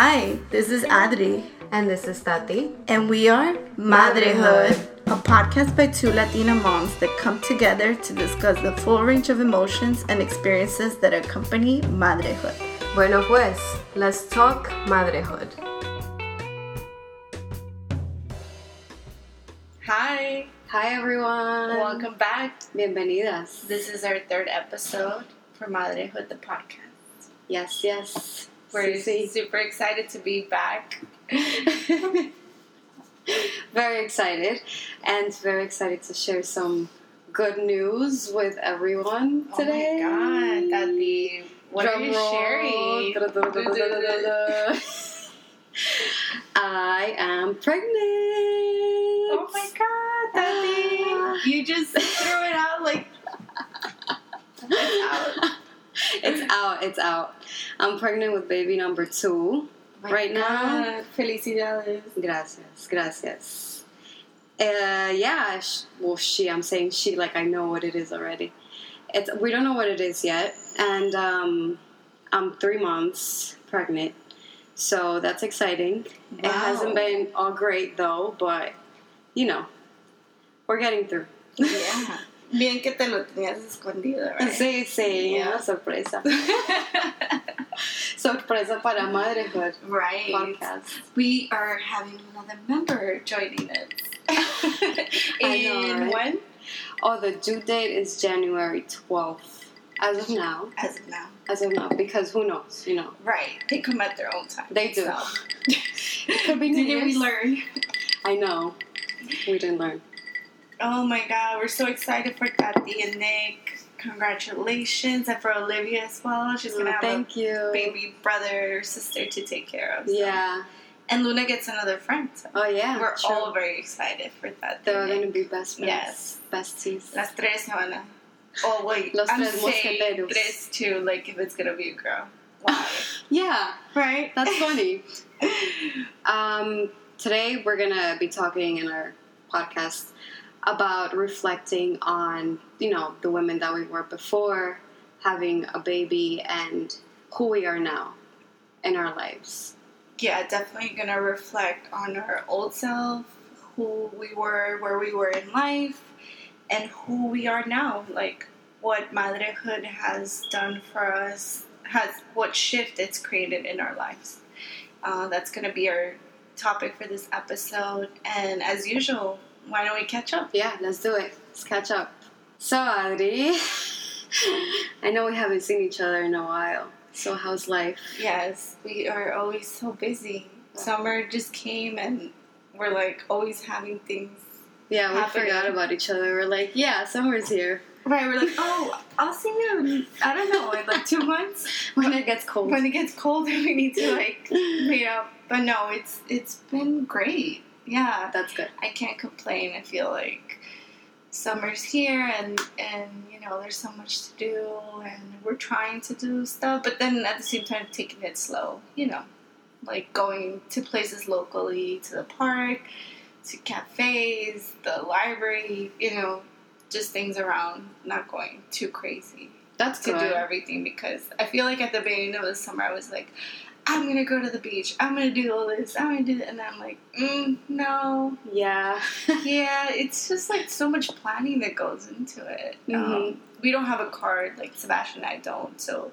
Hi, this is Adri, And this is Tati. and we are Madrehood, a podcast by two Latina moms that come together to discuss the full range of emotions and experiences that accompany Madrehood. Bueno, pues, let's talk madrehood. Hi, Hi, everyone. welcome back. Bienvenidas. This is our third episode for Madrehood, the podcast. Yes, yes. We're sí. super excited to be back. very excited. And very excited to share some good news with everyone today. Oh my god, Tati. What are you roll. sharing? I am pregnant. Oh my god, Tati. Ah. You just threw it out like it's out. It's out. I'm pregnant with baby number two. My Right now? God, Felicidades. Gracias, gracias. Uh, yeah, sh- well, she. I'm saying she. Like I know what it is already. It's we don't know what it is yet, and um, I'm three months pregnant, so that's exciting. Wow. It hasn't been all great though, but you know, we're getting through. Yeah. Bien que te lo tenías escondido, right? Sí, sí, Yeah. una sorpresa. sorpresa para Madrehood right. podcast. We are having another member joining us. I know, In right? when? Oh, the due date is January 12th. As of now. As of now. As of now, because who knows, you know. Right. They come at their own time. They do. So. It could be Didn't we learn? I know. We didn't learn. Oh my god, we're so excited for Tati and Nick. Congratulations. And for Olivia as well. She's gonna have thank you. a baby brother or sister to take care of. so. Yeah. And Luna gets another friend. So Oh, yeah. we're true. all very excited for that. They're going to be best friends. Yes. Besties. Las tres se van a. Oh wait, Los I'm tres mosqueteros. tres too. Like if it's gonna be a girl. Wow. Yeah, right. that's funny. um, today we're going to be talking in our podcast about reflecting on, you know, the women that we were before, having a baby, and who we are now in our lives. yeah, definitely gonna reflect on our old self, who we were, where we were in life, and who we are now. Like what motherhood has done for us, has what shift it's created in our lives. Uh, that's gonna be our topic for this episode. And as usual, why don't we catch up? Yeah, let's do it. Let's catch up. So, Adri, I know we haven't seen each other in a while. So, how's life? Yes, we are always so busy. Summer just came and we're like always having things. Yeah, we Happening. forgot about each other. We're like, yeah, summer's here Right, we're like, oh, I'll see you in, I don't know, in like two months. when it gets cold. When it gets colder, we need to like meet up. But no, it's it's been great. Yeah, That's good. I can't complain. I feel like summer's here and and you know there's so much to do and we're trying to do stuff but then at the same time taking it slow you know like going to places locally to the park to cafes the library you know just things around not going too crazy That's to good. do everything because I feel like at the beginning of the summer I was like, I'm gonna go to the beach. I'm gonna do all this. I'm gonna do that, and I'm like, mm, no, Yeah. yeah. It's just like so much planning that goes into it. Mhm. Um, we don't have a car like Sebastian and I don't, so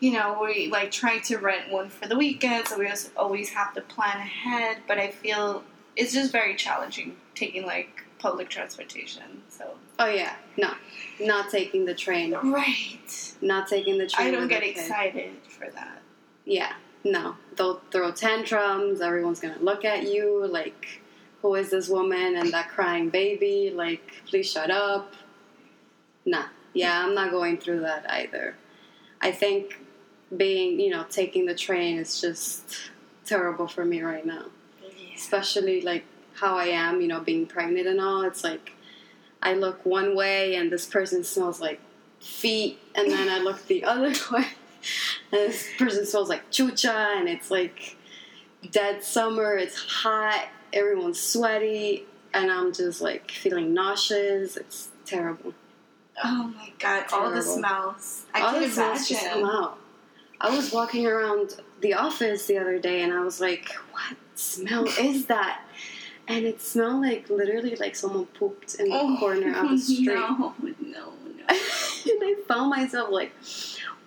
you know we like try to rent one for the weekend. So we always have to plan ahead. But I feel it's just very challenging taking like public transportation. So oh, yeah. No. Not taking the train. right. Not taking the train. I don't get excited for that. Yeah. No. They'll throw tantrums. Everyone's to look at you like, who is this woman and that crying baby? Like, please shut up. Nah. Yeah, I'm not going through that either. I think being, you know, taking the train is just terrible for me right now. Especially like how I am, you know, being pregnant and all. It's like I look one way and this person smells like feet, and then I look the other way this person smells like chucha, and it's like dead summer. It's hot. Everyone's sweaty, and I'm just like feeling nauseous. It's terrible. Oh my god, all the smells. I All the smells just come out. I was walking around the office the other day and I was like, what smell is that? And it smelled like literally like someone pooped in the Oh, corner of the street. No, no, no. and I found myself like,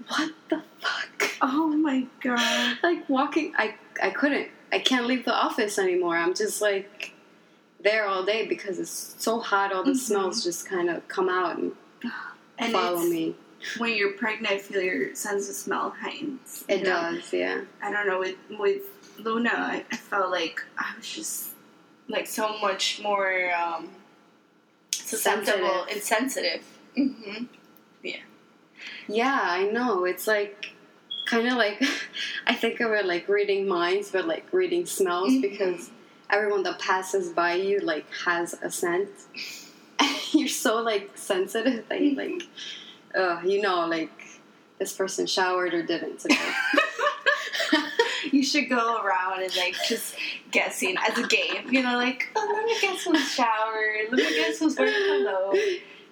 what the fuck? Oh my god. Like walking, I I couldn't. I can't leave the office anymore. I'm just like there all day because it's so hot. All the Mhm. smells just kind of come out and, And follow me. When you're pregnant, I feel your sense of smell heightens. It know? does, yeah. I don't know with with Luna, I, I felt like I was just like so much more um, susceptible Sensitive. and sensitive. hmm Yeah, I know. It's like kind of like I think of it like reading minds, but like reading smells Mhm. because everyone that passes by you like has a scent. You're so like sensitive that you like, uh, you know, like this person showered or didn't today. You should go around and like just guessing as a game. You know, like oh, let me guess who's showered. Let me guess who's wearing cologne.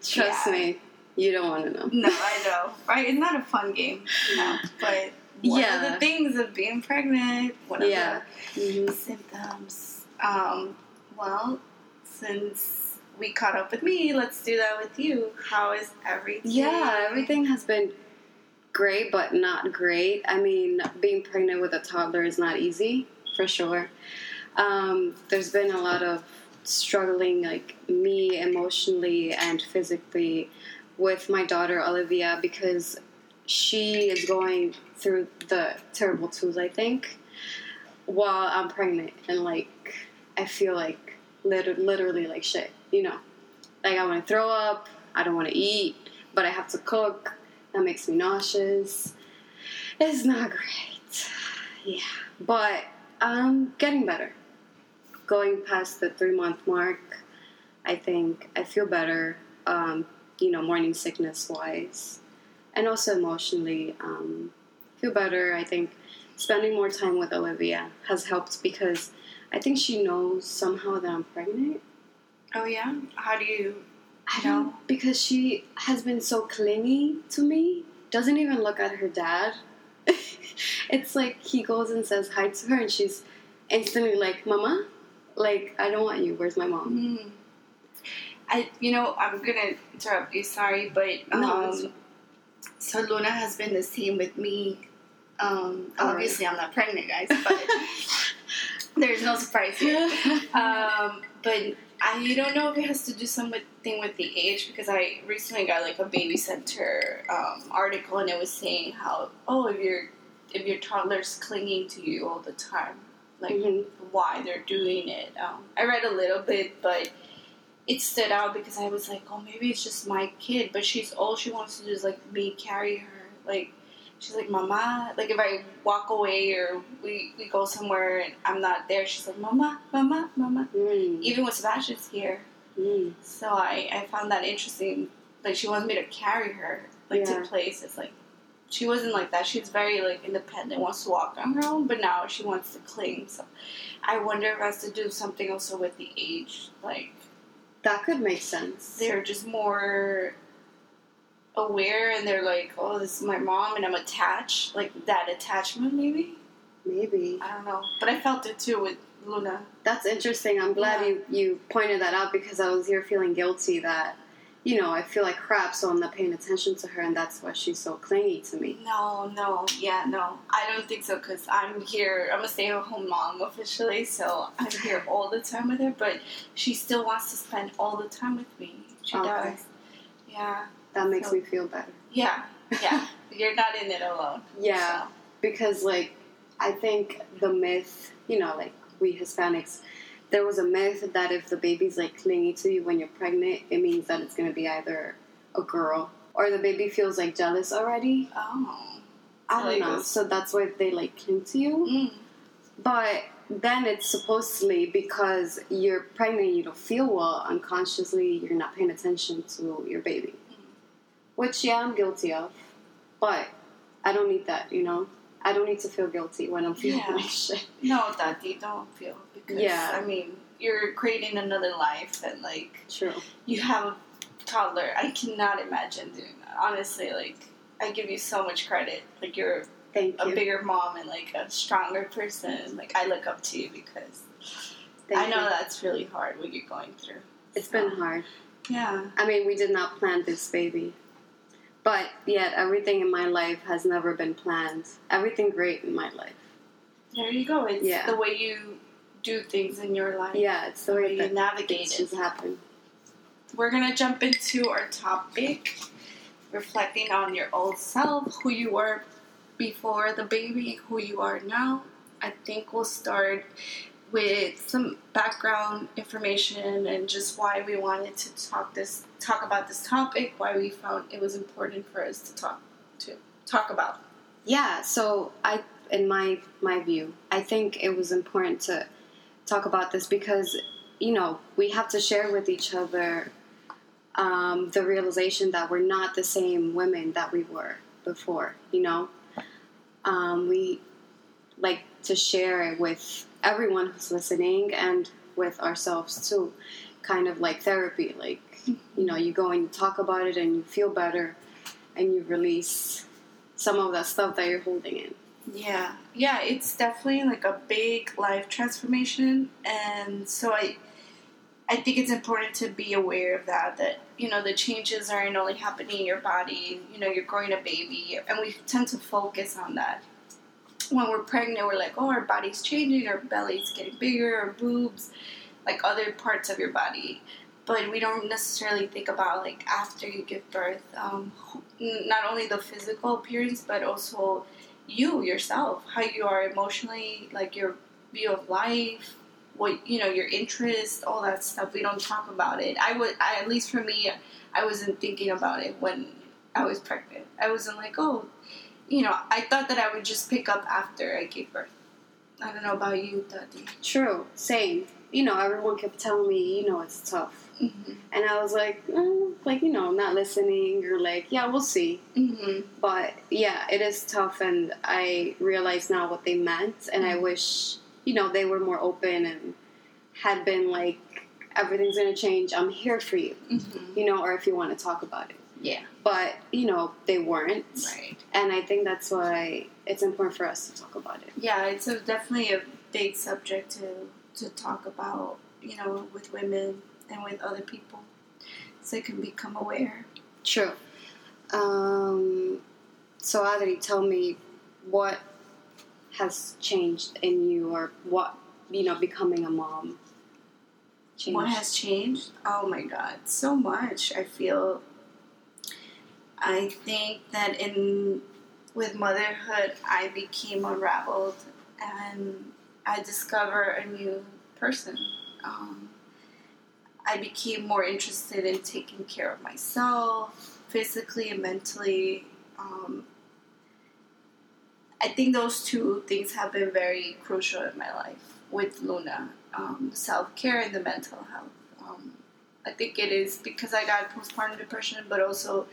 Trust Yeah. me, you don't want to know. No, I know, right? It's not a fun game, no. But one Yeah. of the things of being pregnant, one of Yeah. the hmm symptoms. Um, well, since we caught up with me, let's do that with you. How is everything? Yeah, everything has been great, but not great. I mean, being pregnant with a toddler is not easy, for sure. Um, there's been a lot of struggling, like me emotionally and physically, with my daughter Olivia because she is going through the terrible twos, I think, while I'm pregnant. And, like, I feel like liter- literally like shit, you know? Like, I want to throw up, I don't want to eat, but I have to cook. That makes me nauseous. It's not great. Yeah. But I'm getting better. Going past the three month mark, I think I feel better, um, you know, morning sickness wise. And also emotionally, um, feel better. I think spending more time with Olivia has helped because I think she knows somehow that I'm pregnant. Oh yeah. How do you? I No. don't because she has been so clingy to me. Doesn't even look at her dad. it's like he goes and says hi to her, and she's instantly like, "Mama, like I don't want you. Where's my mom?" Mm. I, you know, I'm gonna interrupt you. Sorry, but No, um, so Luna has been the same with me. Um, All right. obviously, I'm not pregnant, guys, but there's no surprise here. um, but I you don't know if it has to do something with the age because I recently got like a baby center um, article and it was saying how oh if your if your toddler's clinging to you all the time like Mhm. why they're doing it. Um, I read a little bit but it stood out because I was like oh maybe it's just my kid but she's all she wants to do is like me carry her like she's like mama like if I walk away or we, we go somewhere and I'm not there she's like mama mama mama Mm. even when Sebastian's here. Mm. So I, I found that interesting. Like she wants me to carry her like Yeah. to places. Like she wasn't like that. She's very like independent, wants to walk on her own, but now she wants to cling. So I wonder if it has to do something also with the age. Like That could make sense. they're just more aware and they're like, Oh, this is my mom and I'm attached. Like that attachment maybe? Maybe. I don't know. But I felt it too with Luna. That's interesting. I'm glad Yeah. you, you pointed that out because I was here feeling guilty that, you know, I feel like crap, so I'm not paying attention to her, and that's why she's so clingy to me. No, no, yeah, no. I don't think so because I'm here. I'm a stay at home mom officially, so I'm here all the time with her. But she still wants to spend all the time with me. She Okay. does. Yeah, That makes So- me feel better. yeah, yeah. You're not in it alone. Yeah, So, because like I think the myth, you know, like we Hispanics, there was a myth that if the baby's like clingy to you when you're pregnant, it means that it's gonna be either a girl or the baby feels like jealous already. oh. I don't Like know. this. So that's why they like cling to you. Mm. But then it's supposedly because you're pregnant, you don't feel well unconsciously, you're not paying attention to your baby. Which, yeah, I'm guilty of. But I don't need that, you know? I don't need to feel guilty when I'm feeling Yeah. like shit. No, Tati, don't feel Yeah. I mean you're creating another life and like True. you have a toddler. I cannot imagine doing that. Honestly, like I give you so much credit. Like you're Thank a you. bigger mom and like a stronger person. Like I look up to you because Thank I know you. that's really hard what you're going through. It's been hard. Yeah. I mean, we did not plan this baby. But yet, everything in my life has never been planned. Everything great in my life. There you go. It's Yeah. the way you do things in your life. Yeah, it's the way you navigate things it. happen. We're gonna jump into our topic, reflecting on your old self, who you were before the baby, who you are now. I think we'll start with some background information and just why we wanted to talk this talk about this topic, why we found it was important for us to talk to talk about. Yeah, so I, in my my view, I think it was important to talk about this because you know we have to share with each other um, the realization that we're not the same women that we were before. You know, um, we like to share it with everyone who's listening and with ourselves too. Kind of like therapy, like you know, you go and you talk about it and you feel better, and you release some of that stuff that you're holding in. Yeah, yeah, it's definitely like a big life transformation, and so I, I think it's important to be aware of that. That you know the changes aren't only happening in your body. You know, you're growing a baby, and we tend to focus on that. When we're pregnant, we're like, oh, our body's changing, our belly's getting bigger, our boobs, like other parts of your body. But we don't necessarily think about like after you give birth, um, not only the physical appearance, but also you yourself, how you are emotionally, like your view of life, what you know, your interests, all that stuff. We don't talk about it. I would, I, at least for me, I wasn't thinking about it when I was pregnant. I wasn't like, oh, you know, I thought that I would just pick up after I gave birth. I don't know about you, Tati. True, same. You know, everyone kept telling me, you know, it's tough. Mm-hmm. And I was like, mm, like, you know, not listening or like, yeah, we'll see. Mm-hmm. But yeah, it is tough. And I realize now what they meant. And I wish, you know, they were more open and had been like, everything's going to change. I'm here for you, Mm-hmm. you know, or if you want to talk about it. Yeah. But, you know, they weren't. Right. And I think that's why it's important for us to talk about it. Yeah, it's a, definitely a big subject to to talk about, you know, with women and with other people, so they can become aware. True. Um, so, Adri, tell me what has changed in you, or what you know, becoming a mom. Changed. What has changed? Oh my God, so much. I feel. I think that in with motherhood, I became unraveled, and I discover a new person. Um, I became more interested in taking care of myself, physically and mentally. Um, I think those two things have been very crucial in my life with Luna um, self care and the mental health. Um, I think it is because I got postpartum depression, but also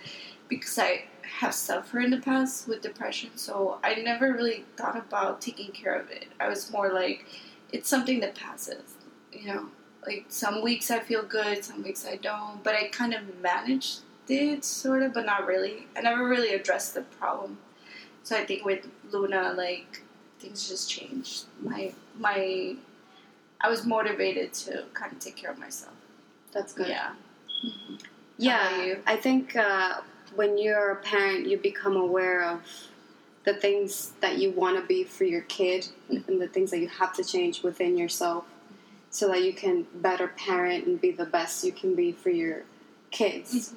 because I have suffered in the past with depression. So I never really thought about taking care of it. I was more like, it's something that passes, you know. Like some weeks I feel good, some weeks I don't, but I kind of managed it sort of, but not really. I never really addressed the problem. So I think with Luna, like things just changed. My my, I was motivated to kind of take care of myself. That's good. Yeah. Yeah, about you? I think uh, when you're a parent, you become aware of the things that you want to be for your kid and the things that you have to change within yourself so that you can better parent and be the best you can be for your kids, mm-hmm.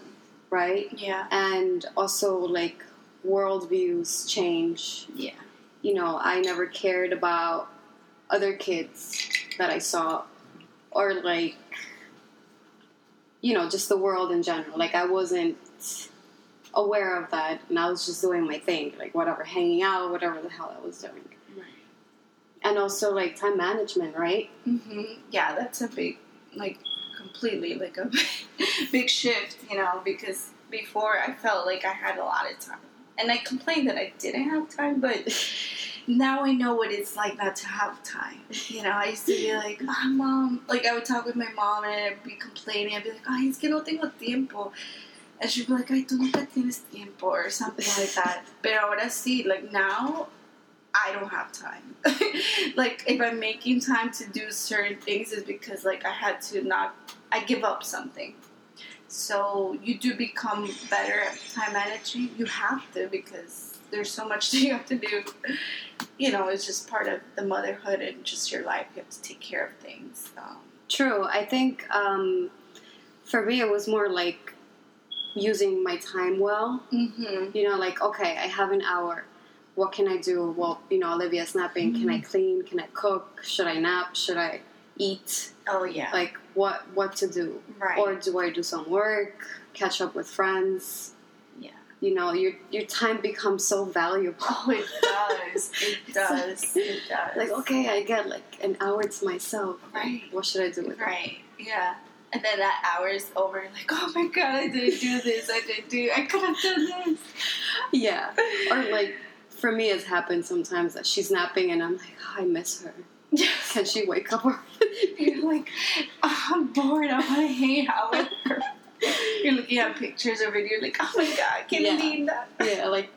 right? Yeah. And also, like, worldviews change. Yeah. You know, I never cared about other kids that I saw or, like, you know, just the world in general. Like, I wasn't aware of that, and I was just doing my thing, like, whatever, hanging out, whatever the hell I was doing. And also, like, time management, right? hmm Yeah, that's a big, like, completely like a big shift, you know, because before I felt like I had a lot of time. And I complained that I didn't have time, but now I know what it's like not to have time. You know, I used to be like, ah, mom, like I would talk with my mom and I'd be complaining. I'd be like, ay, es que no tengo tiempo. And she'd be like, ay, tú nunca tienes tiempo or something like that. But ahora sí, like now, I don't have time. like if I'm making time to do certain things, is because like I had to not, I give up something. So you do become better at time management. You have to because there's so much that you have to do. You know, it's just part of the motherhood and just your life. You have to take care of things. Um, True. I think um, for me, it was more like using my time well. mm-hmm. You know, like, okay, I have an hour. What can I do? Well, you know, Olivia's napping. Can I mm-hmm. clean? Can I cook? Should I nap? Should I eat? Oh yeah. Like, what what to do? right. Or do I do some work? Catch up with friends? Yeah. You know, your your time becomes so valuable. oh, it does. It does. It does. Like, okay, I get like an hour to myself. Right. What should I do with it? Right. Yeah. And then that hour's over. Like, oh my god, I didn't do this. I didn't do. I could have done this. Yeah. Or like for me, it's happened sometimes that she's napping and I'm like, oh, I miss her. Yes. Can she wake up? You're like, oh, I'm bored. I want to hang out with her. You're looking at pictures of it. You're like, oh my god, can Yeah. you leave that? yeah, like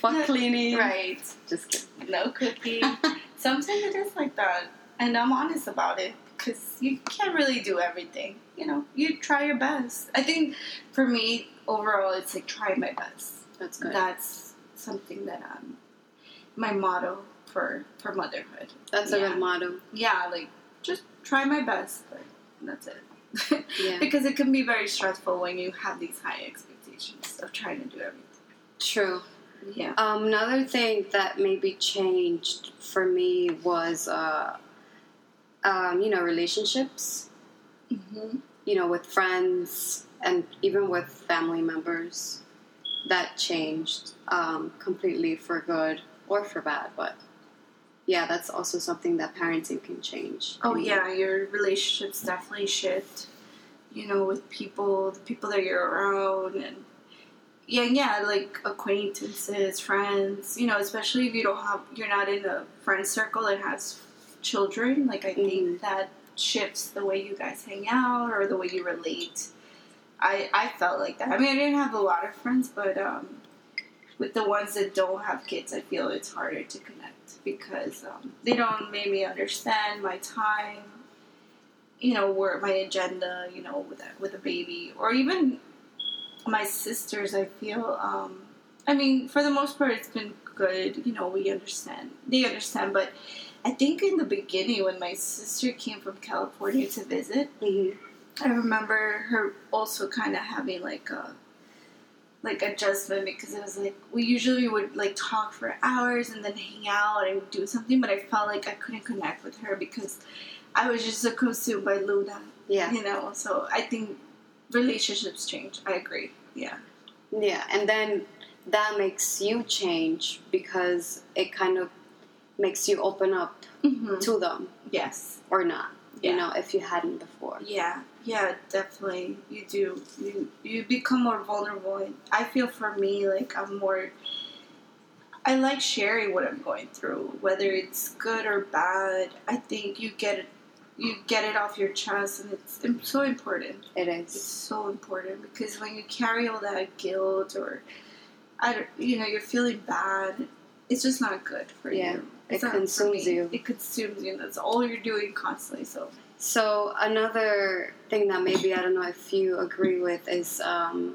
fuck cleaning. Right. Just kidding. No cooking. Sometimes it is like that, and I'm honest about it because you can't really do everything. You know, you try your best. I think for me, overall, it's like try my best. That's good. That's something that um, my motto for for motherhood. That's a good motto. Yeah, like just try my best, but that's it. Yeah. because it can be very stressful when you have these high expectations of trying to do everything. True. Yeah. Um, another thing that maybe changed for me was, uh, um, you know, relationships. Mm-hmm. You know, with friends and even with family members. That changed um, completely for good or for bad, but yeah, that's also something that parenting can change. Oh yeah, your relationships definitely shift. You know, with people, the people that you're around, and yeah, yeah, like acquaintances, friends. You know, especially if you don't have, you're not in a friend circle that has children. Like I think that shifts the way you guys hang out or the way you relate. I I felt like that. I mean, I didn't have a lot of friends, but um, with the ones that don't have kids, I feel it's harder to connect because um, they don't maybe understand my time, you know, where my agenda, you know, with a, with a baby, or even my sisters. I feel, um, I mean, for the most part, it's been good. You know, we understand, they understand, but I think in the beginning when my sister came from California to visit, Mhm. I remember her also kind of having like a like adjustment because it was like we usually would like talk for hours and then hang out and do something, but I felt like I couldn't connect with her because I was just so consumed by Luna, Yeah. you know. So I think relationships change. I agree. Yeah. Yeah, and then that makes you change because it kind of makes you open up Mm-hmm. to them Yes. or not. You know, if you hadn't before. Yeah, yeah, definitely. You do. You you become more vulnerable, and I feel for me like I'm more. I like sharing what I'm going through, whether it's good or bad. I think you get it, you get it off your chest, and it's, it's so important. It It's so important because when you carry all that guilt or, I don't, you know, you're feeling bad. It's just not good for Yeah, you. It It's for consumes you. It consumes you. and That's all you're doing constantly. So So another thing that maybe I don't know if you agree with is um,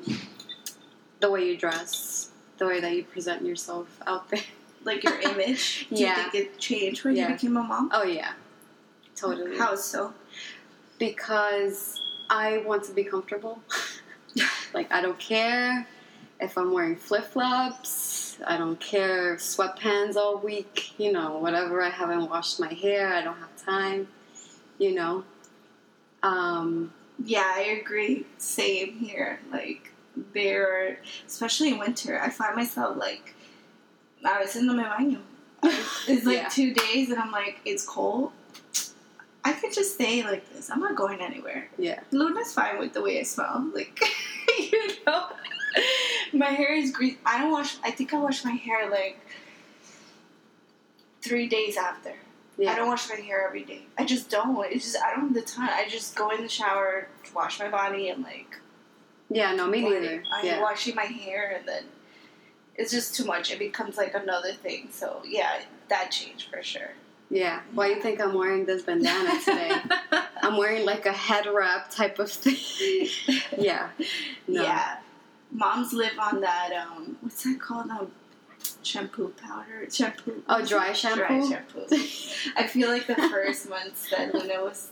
the way you dress, the way that you present yourself out there. like your image. Do Yeah. you think it changed when Yeah. you became a mom? Oh yeah, totally. How so? Because I want to be comfortable. like I don't care if I'm wearing flip flops. I don't care sweatpants all week. You know, whatever. I haven't washed my hair. I don't have time. You know. Um, Yeah, I agree. Same here. Like there, especially in winter, I find myself like, I was in the baño. It's like Yeah. two days, and I'm like, it's cold. I could just stay like this. I'm not going anywhere. yeah. Luna's fine with the way I smell. Like, you know, my hair is green. I don't wash. I think I wash my hair like three days after. Yeah. I don't wash my hair every day. I just don't. It's just I don't have the time. I just go in the shower, wash my body, and like Yeah, no, me neither. I'm Yeah. washing my hair and then it's just too much. It becomes like another thing. So yeah, that changed for sure. Yeah. Why do you think I'm wearing this bandana today? I'm wearing like a head wrap type of thing. yeah. No. Yeah. Moms live on that um what's that called? Um shampoo powder. Shampoo Oh, dry shampoo? Dry shampoo. I feel like the first months that when I was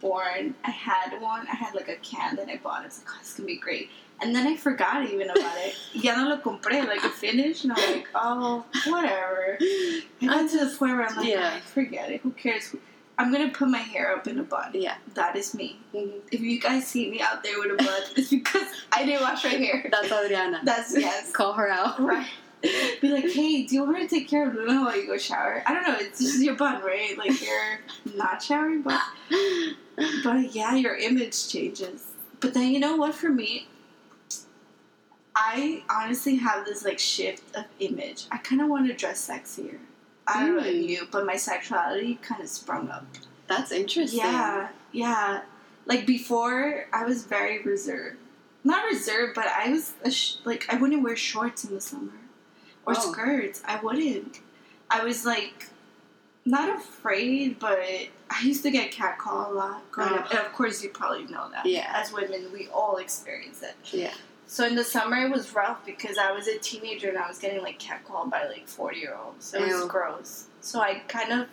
born, I had one. I had like a can that I bought. I was like, oh, this can be great. And then I forgot even about it. Ya no lo compré, like it finished, and I'm like, oh, whatever. I got to the point where I'm like, Yeah. "Ah, forget it. Who cares? I'm gonna put my hair up in a bun. Yeah. That is me. Mhm. If you guys see me out there with a bun, it's because I didn't wash my hair. That's Adriana. That's yes. Call her out. Right. Be like, hey, do you want me to take care of Luna while you go shower? I don't know. It's just your bun, right? Like you're not showering, but but yeah, your image changes. But then you know what? For me, I honestly have this like shift of image. I kind of want to dress sexier. I don't know about you, but my sexuality kind of sprung up. That's interesting. Yeah, yeah. Like before, I was very reserved. Not reserved, but I was a sh- like I wouldn't wear shorts in the summer or Oh. skirts. I wouldn't. I was like not afraid, but I used to get catcalled a lot growing Oh. up. And of course, you probably know that. Yeah. As women, we all experience it. Yeah. So in the summer, it was rough because I was a teenager and I was getting like catcalled by like forty year olds. It was Ew. gross. So I kind of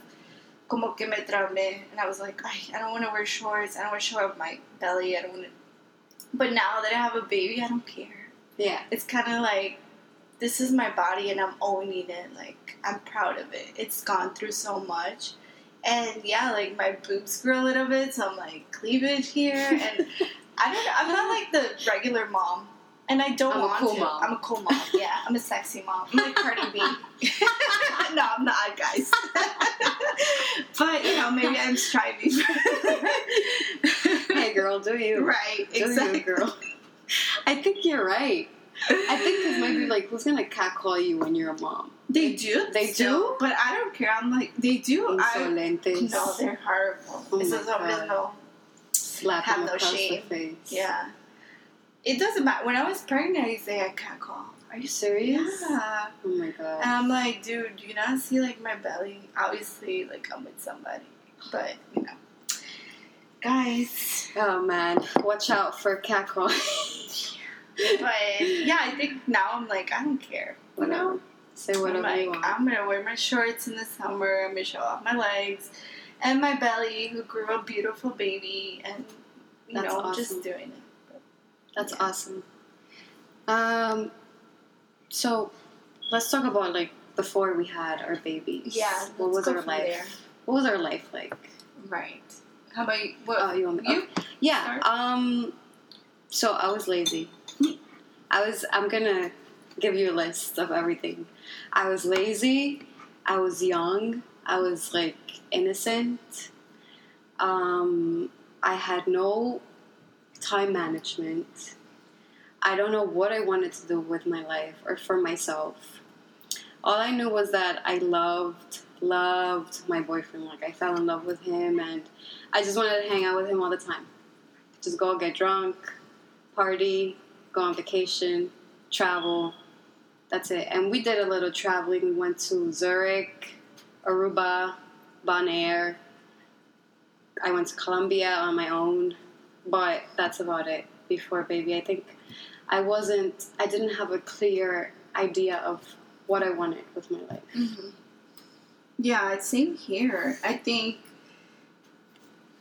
como que me traumé, and I was like, I, I don't want to wear shorts. I don't want to show up my belly. I don't want to. But now that I have a baby, I don't care. Yeah. It's kind of like this is my body, and I'm owning it. Like I'm proud of it. It's gone through so much. And yeah, like my boobs grew a little bit, so I'm like cleavage here, and I don't. I'm not like the regular mom, and I don't I'm a want cool to. mom. I'm a cool mom. Yeah, I'm a sexy mom. I'm like Cardi B. no, I'm not, guys. but you know, maybe I'm striving. hey, girl, do you? right? Do Exactly. you, girl? I think you're right. I think because maybe like who's gonna catcall you when you're a mom? They do. They still, do? but I don't care. I'm like they do. I, Insolentes. no, they're horrible. Oh This is no. Slap have no shame. the face. Yeah. It doesn't matter. When I was pregnant, I used to get catcall. Are you serious? Yeah. Oh my god. And I'm like, dude, do you not see like my belly? Obviously, like I'm with somebody, but you know, guys. oh man, watch out for catcall. But yeah, I think now I'm like, I don't care. You know, Whatever. Say I'm whatever like, you want. I'm gonna wear my shorts in the summer. I'm gonna show off my legs and my belly, who grew a beautiful baby, and you That's know, awesome. just doing it. That's Yeah. awesome. Um, so let's talk about like before we had our babies. Yeah. What was our life? there. What was our life like? Right. How about you? What? Oh, you want me? you? oh, yeah. Start. Um. So I was lazy. I was. I'm gonna give you a list of everything. I was lazy. I was young. I was like innocent. Um. I had no time management. I don't know what I wanted to do with my life or for myself. All I knew was that I loved, loved my boyfriend. Like I fell in love with him, and I just wanted to hang out with him all the time. Just go get drunk, party, go on vacation, travel. That's it. And we did a little traveling. We went to Zurich, Aruba, Bonaire. I went to Colombia on my own, but that's about it. Before baby, I think I wasn't. I didn't have a clear idea of what I wanted with my life. hmm Yeah, same here. I think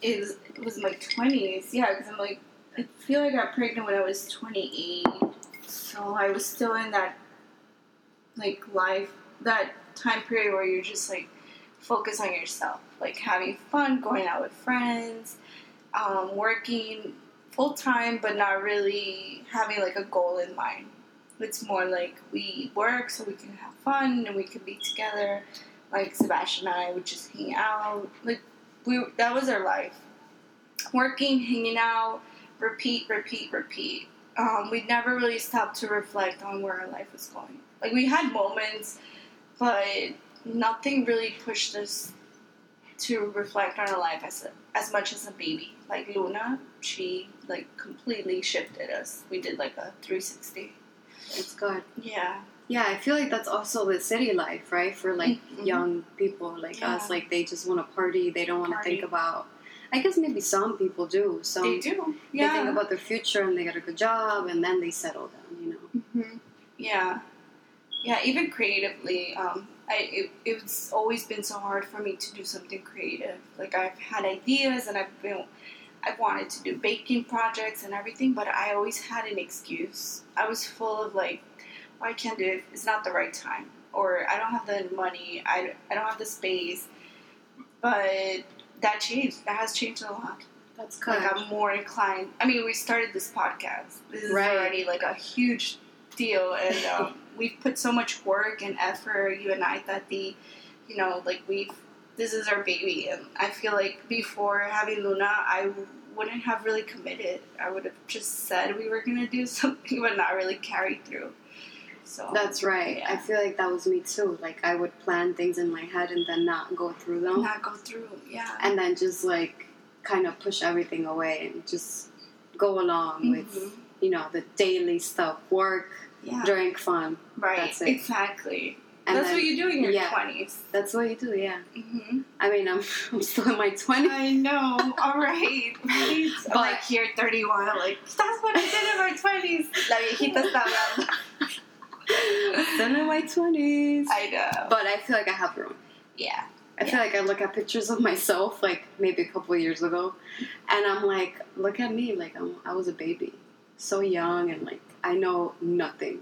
it was, it was my twenties. Yeah, because I'm like, I feel like I got pregnant when I was 28, so I was still in that like life, that time period where you're just like focus on yourself, like having fun, going out with friends, um, working full time, but not really having like a goal in mind. It's more like we work so we can have fun and we can be together. Like Sebastian and I would just hang out. Like we that was our life. Working, hanging out, repeat, repeat, repeat. Um, we never really stopped to reflect on where our life was going. Like we had moments, but nothing really pushed us to reflect on our life as a, as much as a baby. Like Luna, she like completely shifted us. We did like a 360. It's good. Yeah. Yeah, I feel like that's also the city life, right? For like Mhm. young people like Yeah. us, like they just want to party. They don't want to think about. I guess maybe some people do. Some they do. they Yeah. think about their future and they get a good job and then they settle down. You know. hmm Yeah, yeah. Even creatively, um, I it, it's always been so hard for me to do something creative. Like I've had ideas and I've been, I wanted to do baking projects and everything, but I always had an excuse. I was full of like, oh, I can't do it. It's not the right time, or I don't have the money. I I don't have the space. But that changed. That has changed a lot. That's good. Like I'm more inclined. I mean, we started this podcast. This is Right. already like a huge deal, and um, we've put so much work and effort. You and I that the, you know, like we've. This is our baby, and I feel like before having Luna, I wouldn't have really committed. I would have just said we were gonna do something, but not really carried through. So That's right. Yeah. I feel like that was me too. Like I would plan things in my head and then not go through them, not go through. Yeah. and then just like kind of push everything away and just go along with Mhm. you know the daily stuff, work, Yeah. drink, fun, Right. that's it. Exactly. and That's then what you do in your yeah. twenties. that's what you do. Yeah. Mm-hmm. I mean, I'm, I'm still in my twenties. I know. All right, right. But- like here, 31. Like that's what I did in my 20s. La viejita está hablando. Still in my twenties. I know. But I feel like I have grown. Yeah. I feel like I look at pictures of myself, like maybe a couple of years ago, and I'm like, look at me, like I'm, I was a baby, so young, and like I know nothing.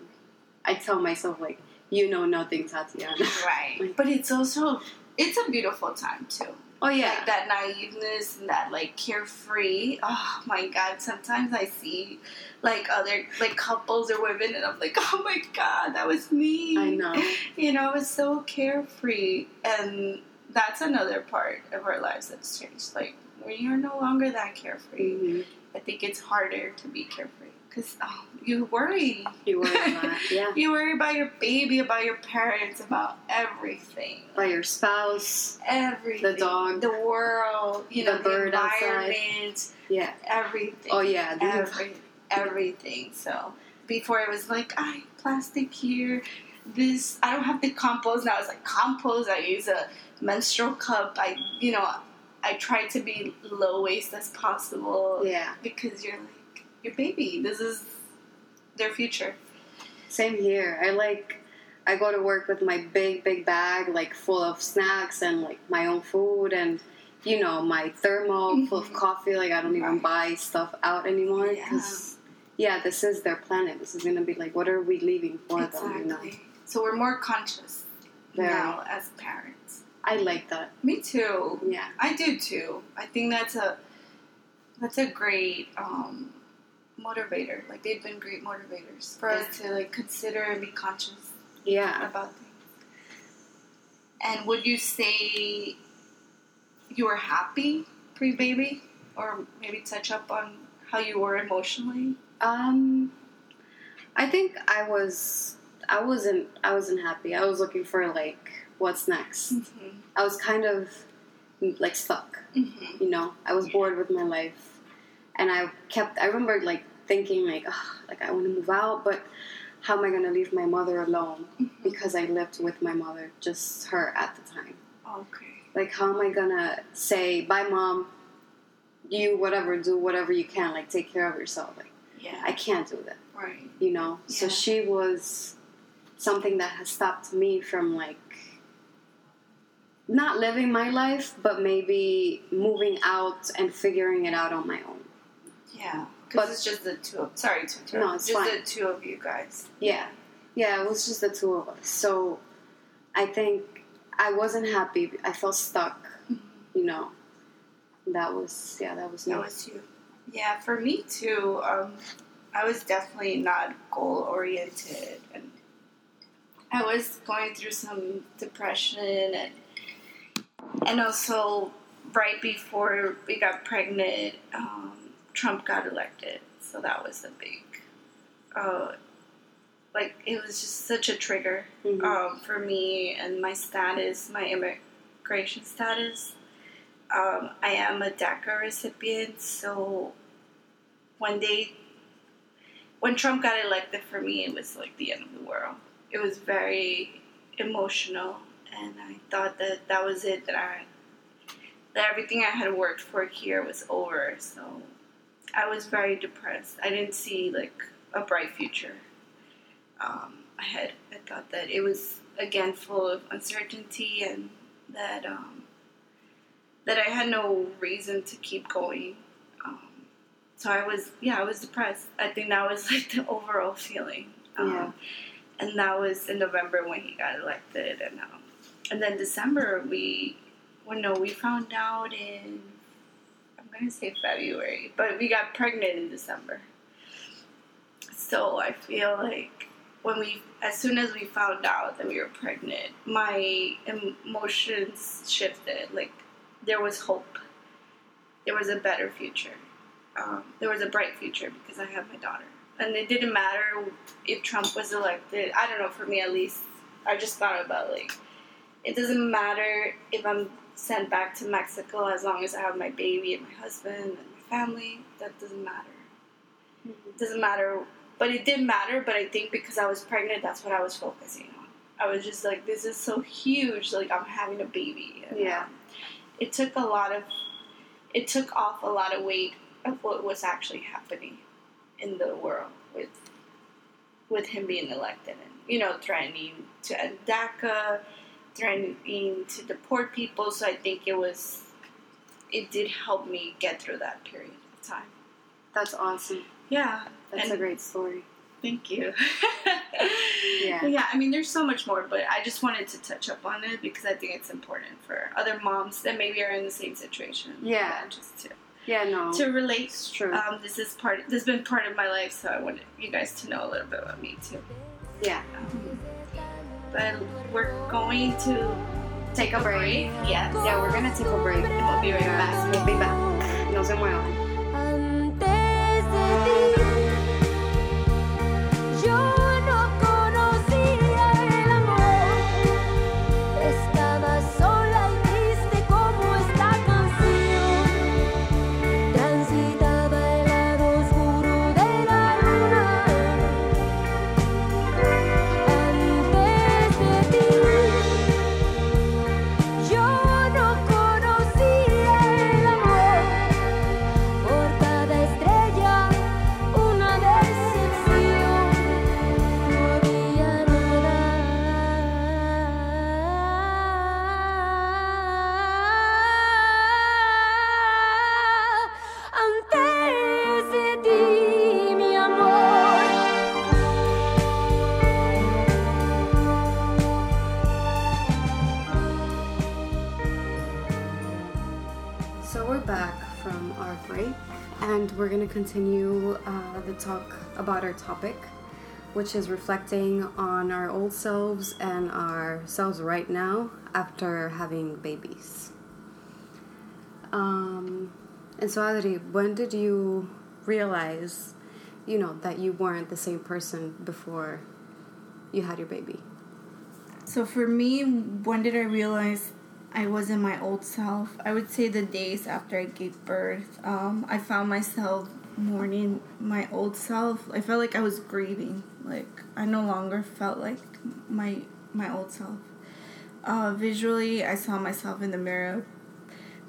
I tell myself like, you know nothing, Tatiana. Right. But it's also it's a beautiful time too. oh yeah, Like that naiveness and that like carefree. Oh my god! Sometimes I see like other like couples or women, and I'm like, oh my god, that was me. I know. You know, it's so carefree, and that's another part of our lives that's changed. Like when you're no longer that carefree, Mhm. I think it's harder to be carefree because oh, you worry. You worry a lot, yeah. You worry about your baby, about your parents, about everything. By your spouse, Everything. The dog. The world. You The know, the, bird outside. environment. yeah. Everything. Oh yeah, Every, everything. So before it was like, I plastic here. This I don't have the compost now. It's like compost. I use a menstrual cup. I you know I try to be low waste as possible yeah. because you're like your baby. This is their future. Same here. I like. I go to work with my big, big bag, like full of snacks and like my own food and, you know, my thermo full of Mhm. coffee. Like I don't even buy stuff out anymore Yeah. because, yeah. this is their planet. This is gonna be like, what are we leaving for them? You know, Exactly. So we're more conscious Very. now as parents. I like that. Me too. Yeah, I do too. I think that's a that's a great um, motivator. Like they've been great motivators for us to like consider and be conscious yeah. about things. And would you say you were happy pre baby, or maybe touch up on how you were emotionally? Um, I think I was. I wasn't. I wasn't happy. I was looking for like, what's next. Mm-hmm. I was kind of like stuck. Mm-hmm. you know i was bored with my life and i kept i remember like thinking like oh, like i want to move out but how am i going to leave my mother alone mm-hmm. because i lived with my mother just her at the time Okay. like how am i going to say bye mom you whatever do whatever you can like take care of yourself like Yeah. i can't do that right. you know Yeah. so she was something that has stopped me from like not living my life but maybe moving out and figuring it out on my own Yeah. But- Because it's just the two. Of, sorry to interrupt. No, it's just fine. the two of you guys. yeah yeah it was just the two of us so i think i wasn't happy i felt stuck you know that was yeah that was me That was you. Yeah, for me too. Um, I was definitely not goal oriented, and I was going through some depression, and and also right before we got pregnant, um, Trump got elected, so that was a big, uh, like it was just such a trigger Mhm. um, for me and my status, my immigration status. Um, I am a DACA recipient, so when they, when Trump got elected for me, it was like the end of the world. It was very emotional, and I thought that that was it. That I, that everything I had worked for here was over. So I was very depressed. I didn't see like a bright future um, ahead. I thought that it was again full of uncertainty and that um, that I had no reason to keep going. Um, so I was, yeah, I was depressed. I think that was like the overall feeling. Um, Yeah. And that was in November when he got elected, and um, and then December we, well, no, we found out in, gonna say February, but we got pregnant in December. So I feel like when we, as soon as we found out that we were pregnant, my emotions shifted. Like there was hope. There was a better future. Um, there was a bright future because I had my daughter. And it didn't matter if Trump was elected. I don't know, for me at least, I just thought about like, it doesn't matter if I'm sent back to Mexico as long as I have my baby and my husband and my family. That doesn't matter. It doesn't matter. But it did matter, but I think because I was pregnant, that's what I was focusing on. I was just like, this is so huge. Like, I'm having a baby. And, Yeah. um, it took a lot of, it took off a lot of weight of what was actually happening in the world with, with him being elected and, you know, threatening to end DACA, threatening to deport people. So I think it was, it did help me get through that period of time. That's awesome. Yeah. That's And- a great story. Thank you. Yeah. yeah, I mean, there's so much more, but I just wanted to touch up on it because I think it's important for other moms that maybe are in the same situation. Yeah. just to Yeah, no. to relate. It's true. Um, this is part. This has been part of my life, so I wanted you guys to know a little bit about me too. yeah. Um, but we're going to Take a break. Yes. Yeah, we're gonna take a break. We'll be right back. We'll be back. No se muevan. Antes de ti, yo continue uh, the talk about our topic, which is reflecting on our old selves and our selves right now after having babies. Um, and so, Adri, when did you realize, you know, that you weren't the same person before you had your baby? So for me, when did I realize I wasn't my old self? I would say the days after I gave birth. Um, I found myself mourning my old self. I felt like I was grieving. Like I no longer felt like my my old self. Uh, visually, I saw myself in the mirror,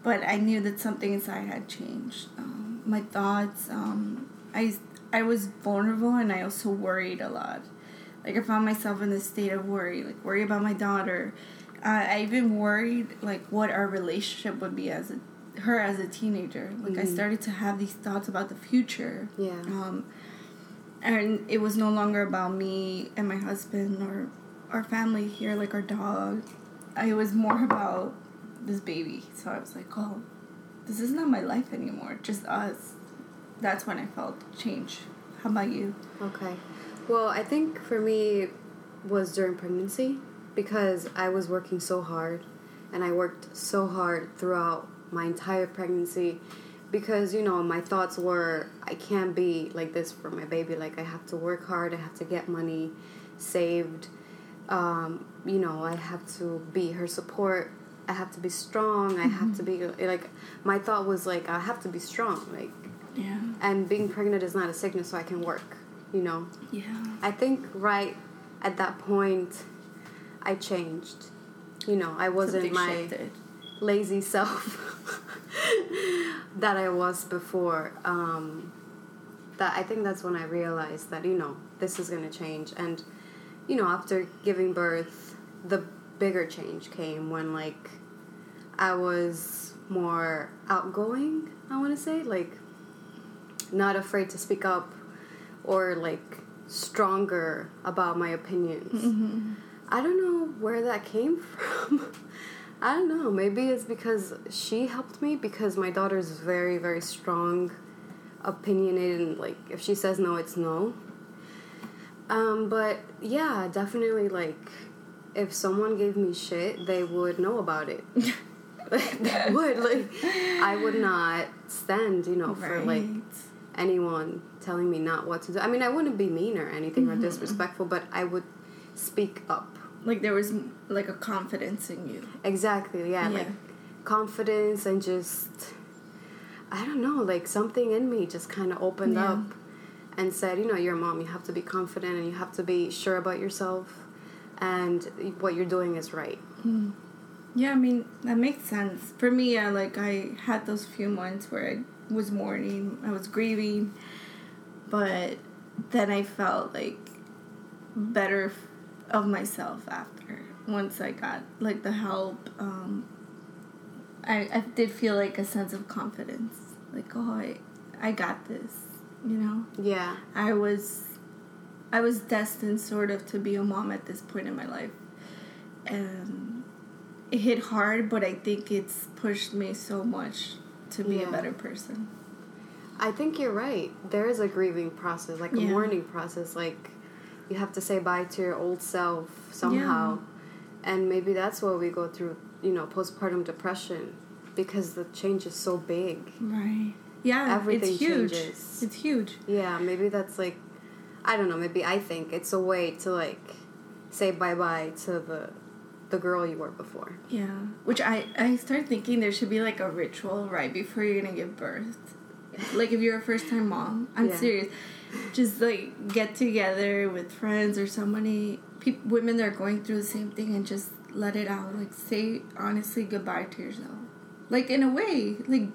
but I knew that something inside had changed. Um, my thoughts. Um, I I was vulnerable and I also worried a lot. Like I found myself in this state of worry, like worry about my daughter. Uh, I even worried like what our relationship would be as a her as a teenager. Like I Mhm. started to have these thoughts about the future. Yeah. Um, and it was no longer about me and my husband or our family here, like our dog. It was more about this baby. So I was like, oh, this is not my life anymore. Just us. That's when I felt change. How about you? Okay. Well, I think for me was during pregnancy because I was working so hard and I worked so hard throughout my entire pregnancy because you know my thoughts were I can't be like this for my baby like I have to work hard I have to get money saved um, you know I have to be her support I have to be strong. I have to be like my thought was like I have to be strong. Like Yeah. and being pregnant is not a sickness, so I can work. You know. Yeah. I think right at that point, I changed. You know, I wasn't my shifted. Lazy self that I was before. Um, that I think that's when I realized that you know this is gonna change, and you know after giving birth, the bigger change came when like I was more outgoing. I want to say like not afraid to speak up or like stronger about my opinions. Mm-hmm. I don't know where that came from. I don't know. Maybe it's because she helped me because my daughter's very, very strong, opinionated, and like if she says no, it's no. Um, but yeah, definitely like if someone gave me shit, they would know about it. they would like I would not stand, you know, for like anyone telling me not what to do. I mean, I wouldn't be mean or anything Mm-hmm. or disrespectful, but I would speak up. Like there was like a confidence in you. Exactly, yeah, Yeah. like confidence and just I don't know, like something in me just kind of opened Yeah. up and said, you know, you're a mom, you have to be confident and you have to be sure about yourself and what you're doing is right. Hmm. Yeah, I mean that makes sense. For me, I like I had those few months where I was mourning, I was grieving, but then I felt like better of myself after once I got like the help. Um, I I did feel like a sense of confidence, like oh I I got this, you know. Yeah. I was I was destined sort of to be a mom at this point in my life. And it hit hard, but I think it's pushed me so much to be Yeah. a better person. I think you're right. There is a grieving process, like a Yeah. mourning process. Like you have to say bye to your old self somehow, and maybe that's why we go through, you know, postpartum depression because the change is so big. Right. Yeah, Everything it's huge. changes. It's huge. Yeah, maybe that's like, I don't know. Maybe I think it's a way to like say bye bye to the the girl you were before. Yeah. Which I I start thinking there should be like a ritual right before you're gonna give birth. Like if you're a first time mom, I'm Yeah. serious. Just like get together with friends or somebody, peop women that are going through the same thing, and just let it out. Like say honestly goodbye to yourself. Like in a way, like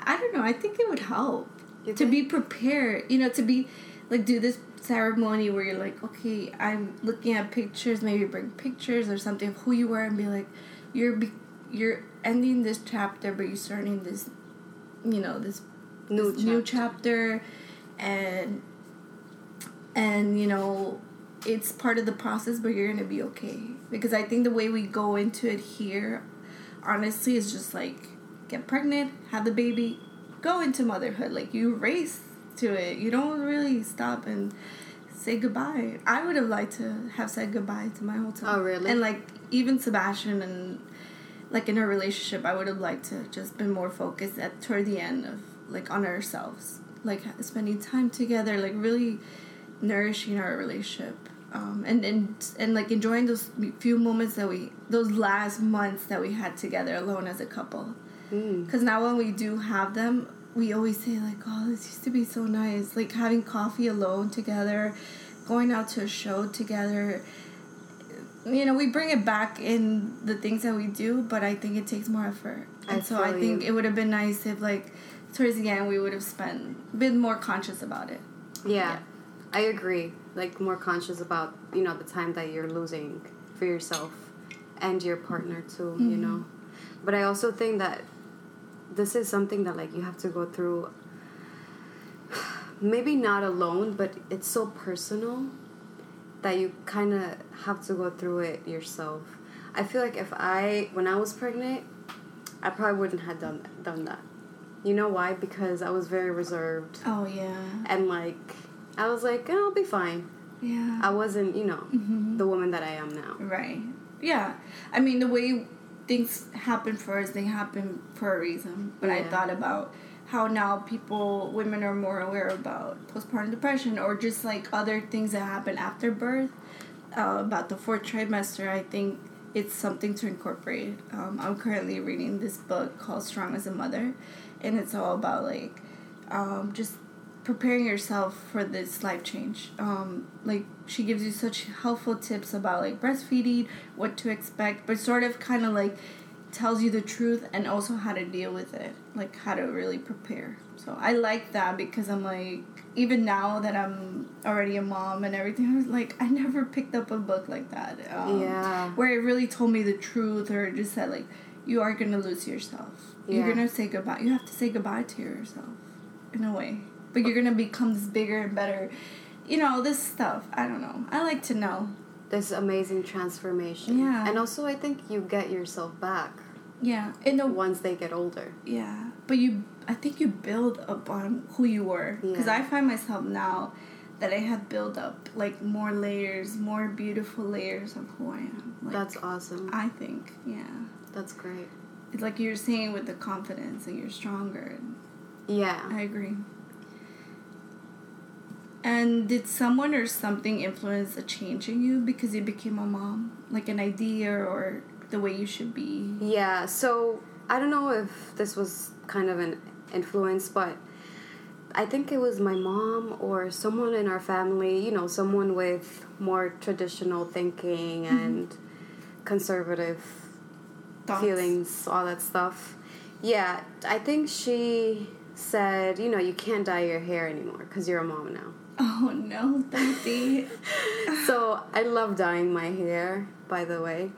I don't know. I think it would help You to think? be prepared. You know, to be like do this ceremony where you're like, okay, I'm looking at pictures. Maybe bring pictures or something of who you were, and be like, you're be- you're ending this chapter, but you're starting this, you know, this New this new chapter, and and you know, it's part of the process, but you're gonna be okay because I think the way we go into it here, honestly, is just like get pregnant, have the baby, go into motherhood. Like you race to it. You don't really stop and say goodbye. I would have liked to have said goodbye to my hotel. Oh, really? And like even Sebastian and like in our relationship, I would have liked to just been more focused at toward the end of like on ourselves, like spending time together, like really nourishing our relationship. Um, and, and and like enjoying those few moments that we those last months that we had together alone as a couple Mm. because now when we do have them, we always say like, "Oh, this used to be so nice." Like having coffee alone together, going out to a show together. You know, we bring it back in the things that we do, but I think it takes more effort. I And so I think you. it would have been nice if like towards the end we would have spent been more conscious about it. Yeah, Yeah. I agree. Like more conscious about you know the time that you're losing for yourself and your partner too. You mm-hmm. know, but I also think that this is something that like you have to go through. Maybe not alone, but it's so personal that you kind of have to go through it yourself. I feel like if I when I was pregnant, I probably wouldn't have done done that. You know why? Because I was very reserved Oh yeah, and like I was like, oh, I'll be fine. yeah. I wasn't, you know, Mhm. the woman that I am now. Right. Yeah. I mean, the way things happen for us, they happen for a reason. But I thought about how now people, women are more aware about postpartum depression or just like other things that happen after birth. Uh, about the fourth trimester, I think it's something to incorporate. Um, I'm currently reading this book called Strong as a Mother, and it's all about like um, just preparing yourself for this life change. Um, like she gives you such helpful tips about like breastfeeding, what to expect, but sort of kind of like tells you the truth and also how to deal with it, like how to really prepare. So I like that because I'm like even now that I'm already a mom and everything, I was like I never picked up a book like that. Um, Yeah. Where it really told me the truth or just said like you are gonna lose yourself. You're gonna say goodbye. You have to say goodbye to yourself, in a way. But you're gonna become this bigger and better. You know this stuff. I don't know. I like to know. This amazing transformation. Yeah. And also, I think you get yourself back Yeah. In a once they get older. Yeah, but you, I think you build upon who you were. Because Yeah. I find myself now that I have built up like more layers, more beautiful layers of who I am. Like, That's awesome. I think, yeah. That's great. It's like you're saying with the confidence and you're stronger. Yeah. I agree. And did someone or something influence a change in you because you became a mom? Like an idea or the way you should be? Yeah, so I don't know if this was kind of an influence, but I think it was my mom or someone in our family, you know, someone with more traditional thinking mm-hmm. and conservative Thoughts? feelings, all that stuff. Yeah, I think she said, you know, you can't dye your hair anymore because you're a mom now. Oh no, Daddy. so I love dyeing my hair, by the way.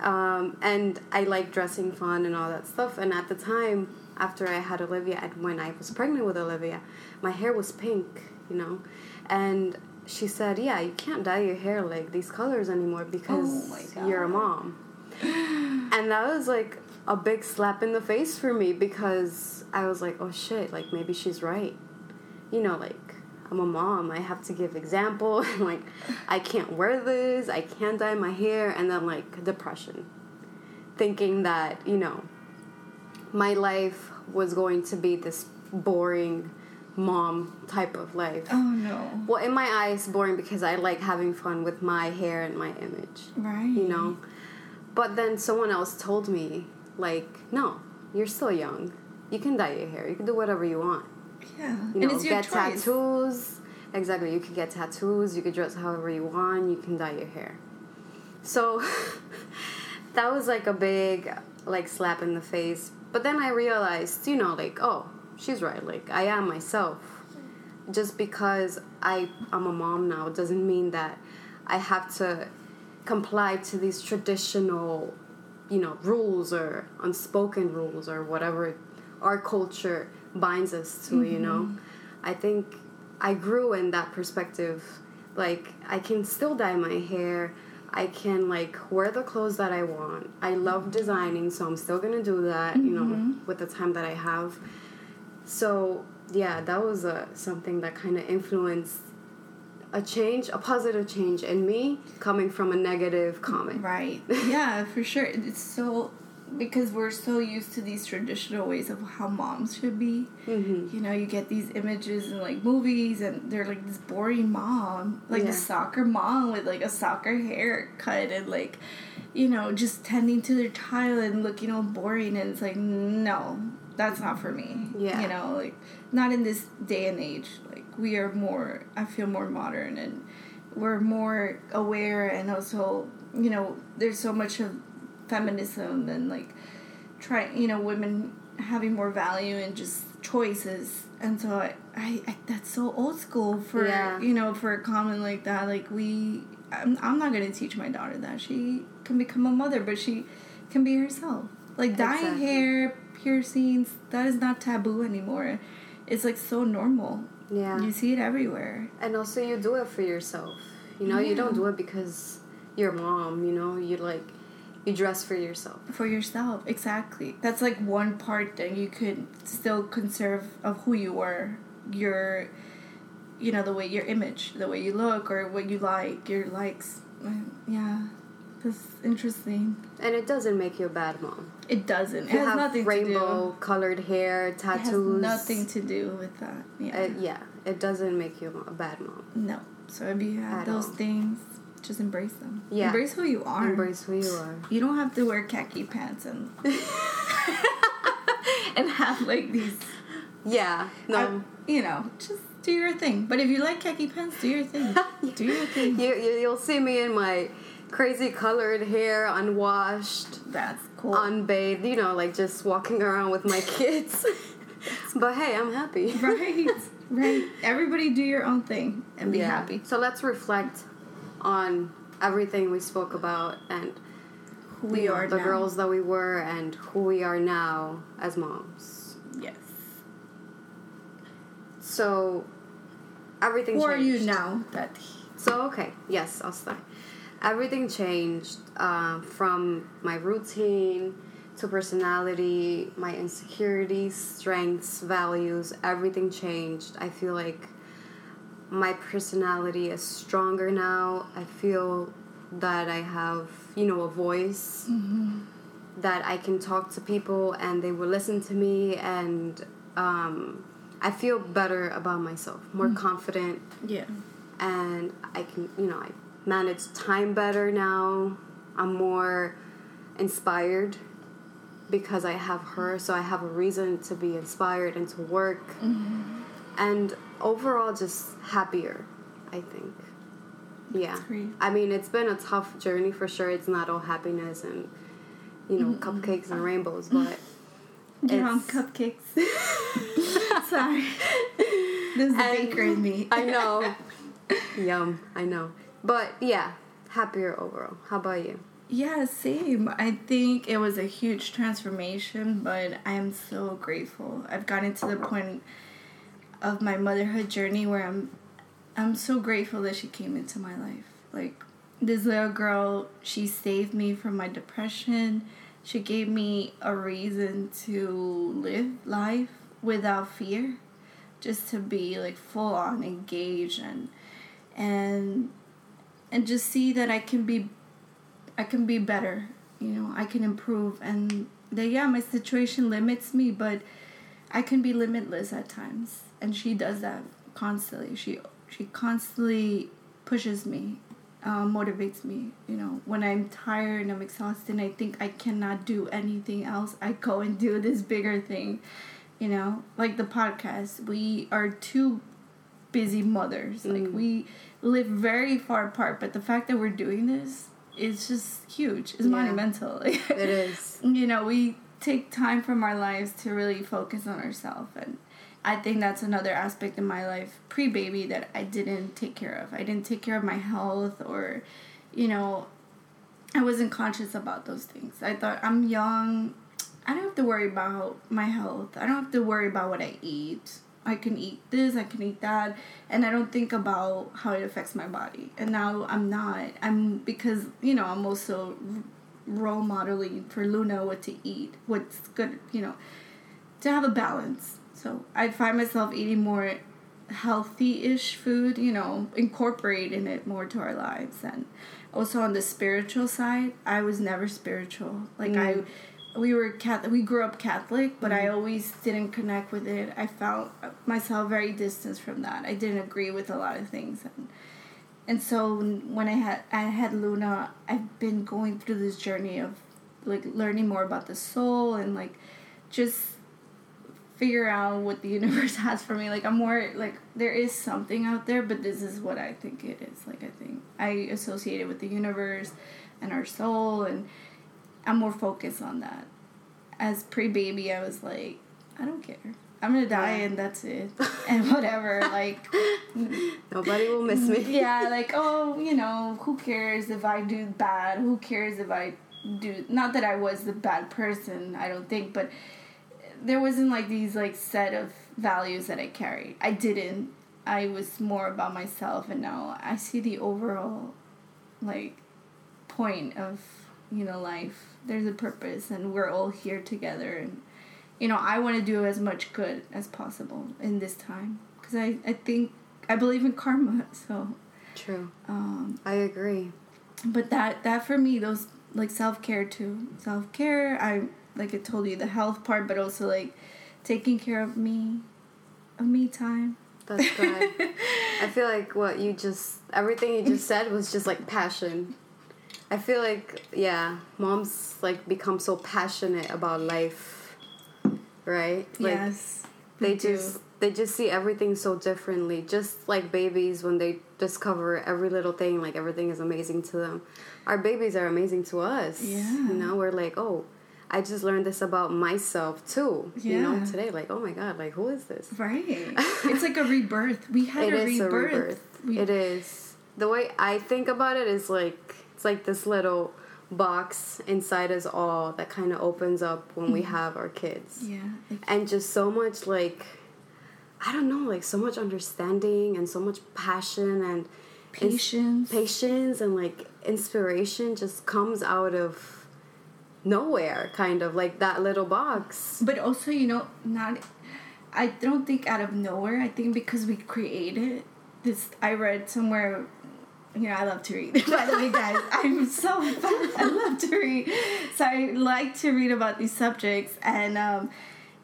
Um, and I like dressing fun and all that stuff. And at the time, after I had Olivia, and when I was pregnant with Olivia, my hair was pink, you know. And she said, "Yeah, you can't dye your hair like these colors anymore because Oh you're a mom." And that was like a big slap in the face for me because I was like, "Oh shit! Like maybe she's right." You know, like I'm a mom. I have to give example. like I can't wear this. I can't dye my hair, and then like depression, thinking that you know my life was going to be this boring mom type of life. Oh no. Well, in my eyes, boring because I like having fun with my hair and my image, Right. you know. But then someone else told me, like, no, you're still young. You can dye your hair. You can do whatever you want. Yeah. You and it's your get choice. tattoos. Exactly. You could get tattoos. You could dress however you want. You can dye your hair. So that was like a big like slap in the face. But then I realized, you know, like, oh, she's right. Like I am myself. Just because I'm a mom now doesn't mean that I have to comply to these traditional, you know, rules or unspoken rules or whatever our culture binds us to, you know. Mm-hmm. I think I grew in that perspective. Like I can still dye my hair. I can like wear the clothes that I want. I love mm-hmm. designing, so I'm still gonna do that. You know, mm-hmm. with the time that I have. So yeah, that was uh, something that kind of influenced a change, a positive change in me coming from a negative comment. Right. Yeah, for sure. It's so because we're so used to these traditional ways of how moms should be. hmm You know, you get these images in like movies, and they're like this boring mom, like Yeah. a soccer mom with like a soccer haircut and like, you know, just tending to their child and looking all boring. And it's like, no, that's not for me. Yeah. You know, like not in this day and age. Like we are more. I feel more modern and we're more aware, and also, you know, there's so much of feminism and like try you know women having more value and just choices and so I, I, I that's so old school for Yeah. you know for a comment like that like we I'm, I'm not going to teach my daughter that she can become a mother but she can be herself like dyeing Exactly. hair piercings that is not taboo anymore it's like so normal Yeah. you see it everywhere And also, you do it for yourself. You know, you don't do it because you're mom. You know, you like you dress for yourself. for yourself exactly that's like one part that you could still conserve of who you were your you know the way your image the way you look or what you like your likes Uh, yeah that's interesting And it doesn't make you a bad mom. It doesn't it has have nothing rainbow colored hair, tattoos. has nothing to do with that yeah Uh, yeah, it doesn't make you a bad mom. no so if you have At those all. things just embrace them. Yeah. Embrace who you are. Embrace who you are. You don't have to wear khaki pants and and have like these. Yeah. No. I- you know, just do your thing. But if you like khaki pants, do your thing. do your thing. you, you you'll see me in my crazy colored hair, unwashed, That's cool. unbathed. You know, like just walking around with my kids. but hey, I'm happy. right. Right. Everybody do your own thing and be Yeah. happy. So let's reflect on everything we spoke about and Who we are the now. girls that we were and who we are now as moms. Yes. So everything Who are you now that So okay, yes, I'll start. Everything changed uh, from my routine to personality, my insecurities, strengths, values. Everything changed. I feel like my personality is stronger now. I feel that I have, you know, a voice that I can talk to people and they will listen to me, and um, I feel better about myself, more confident Yeah. and I can, you know, I manage time better now. I'm more inspired because I have her, so I have a reason to be inspired and to work. Mm-hmm. And overall, just happier, I think. Yeah. Great. I mean, it's been a tough journey for sure. It's not all happiness and, you know, cupcakes and rainbows, but. Get on cupcakes. Sorry. There's the baker in me. I know. Yum. I know. But yeah, happier overall. How about you? Yeah, same. I think it was a huge transformation, but I am so grateful. I've gotten to the point of my motherhood journey where I'm I'm so grateful that she came into my life. Like this little girl, she saved me from my depression. She gave me a reason to live life without fear, just to be like full on engaged and and and just see that I can be I can be better. You know, I can improve and that yeah, my situation limits me, but I can be limitless at times. And she does that constantly. She she constantly pushes me, um, motivates me. You know, when I'm tired and I'm exhausted and I think I cannot do anything else, I go and do this bigger thing. You know, like the podcast. We are two busy mothers. Like mm. we live very far apart, but the fact that we're doing this is just huge. It's Yeah. monumental. It is. you know, we take time from our lives to really focus on ourselves and I think that's another aspect in my life pre-baby that I didn't take care of. I didn't take care of my health or you know, I wasn't conscious about those things. I thought I'm young. I don't have to worry about my health. I don't have to worry about what I eat. I can eat this, I can eat that, and I don't think about how it affects my body. And now I'm not. I'm because, you know, I'm also role modeling for Luna what to eat, what's good, you know, to have a balance. So I find myself eating more healthy ish food, you know, incorporating it more to our lives. And also on the spiritual side, I was never spiritual. Like I mm. We were Catholic, we grew up Catholic, but I mm-hmm. always didn't connect with it. I felt myself very distanced from that. I didn't agree with a lot of things, and and so when I had I had Luna, I've been going through this journey of like learning more about the soul and like just figure out what the universe has for me. Like I'm more like there is something out there, but this is what I think it is. Like I think I associate it with the universe and our soul and I'm more focused on that. As pre baby I was like, I don't care. I'm gonna die Yeah. and that's it. And whatever, like Nobody will miss me. yeah, like oh, you know, who cares if I do bad? Who cares if I do? Not that I was the bad person, I don't think, but there wasn't like these like set of values that I carried. I didn't. I was more about myself, and now I see the overall, like, point of you know life. There's a purpose, and we're all here together, and you know I want to do as much good as possible in this time because I I think I believe in karma, so True. um, I agree. but that that for me those like self-care too self-care i like i told you the health part but also like taking care of me of me time That's good. I feel like what you just everything you just said was just like passion. I feel like yeah, moms like become so passionate about life, right? Like yes. they do. just they just see everything so differently. Just like babies when they discover every little thing, like everything is amazing to them. Our babies are amazing to us. Yeah. You know, we're like, oh, I just learned this about myself too. Yeah. You know, today, like, oh my god, like who is this? Right. it's like a rebirth. We had It a, is rebirth. a rebirth. We, it is. The way I think about it is like it's like this little box inside us all that kind of opens up when we mm. have our kids. Yeah. Like, And just so much like I don't know, like so much understanding and so much passion and ins- Patience. patience and like inspiration just comes out of nowhere kind of like that little box. but also, you know, not. I don't think out of nowhere. I think because we created this. I read somewhere. You know, I love to read. By the way, guys, I'm so. I love to read. So I like to read about these subjects. And um,